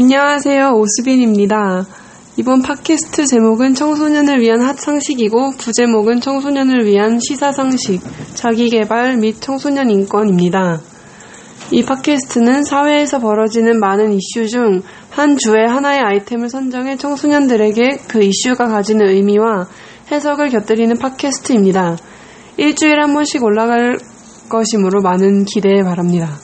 안녕하세요. 오수빈입니다. 이번 팟캐스트 제목은 청소년을 위한 핫상식이고 부제목은 청소년을 위한 시사상식, 자기개발 및 청소년 인권입니다. 이 팟캐스트는 사회에서 벌어지는 많은 이슈 중 한 주에 하나의 아이템을 선정해 청소년들에게 그 이슈가 가지는 의미와 해석을 곁들이는 팟캐스트입니다. 일주일에 한 번씩 올라갈 것이므로 많은 기대 바랍니다.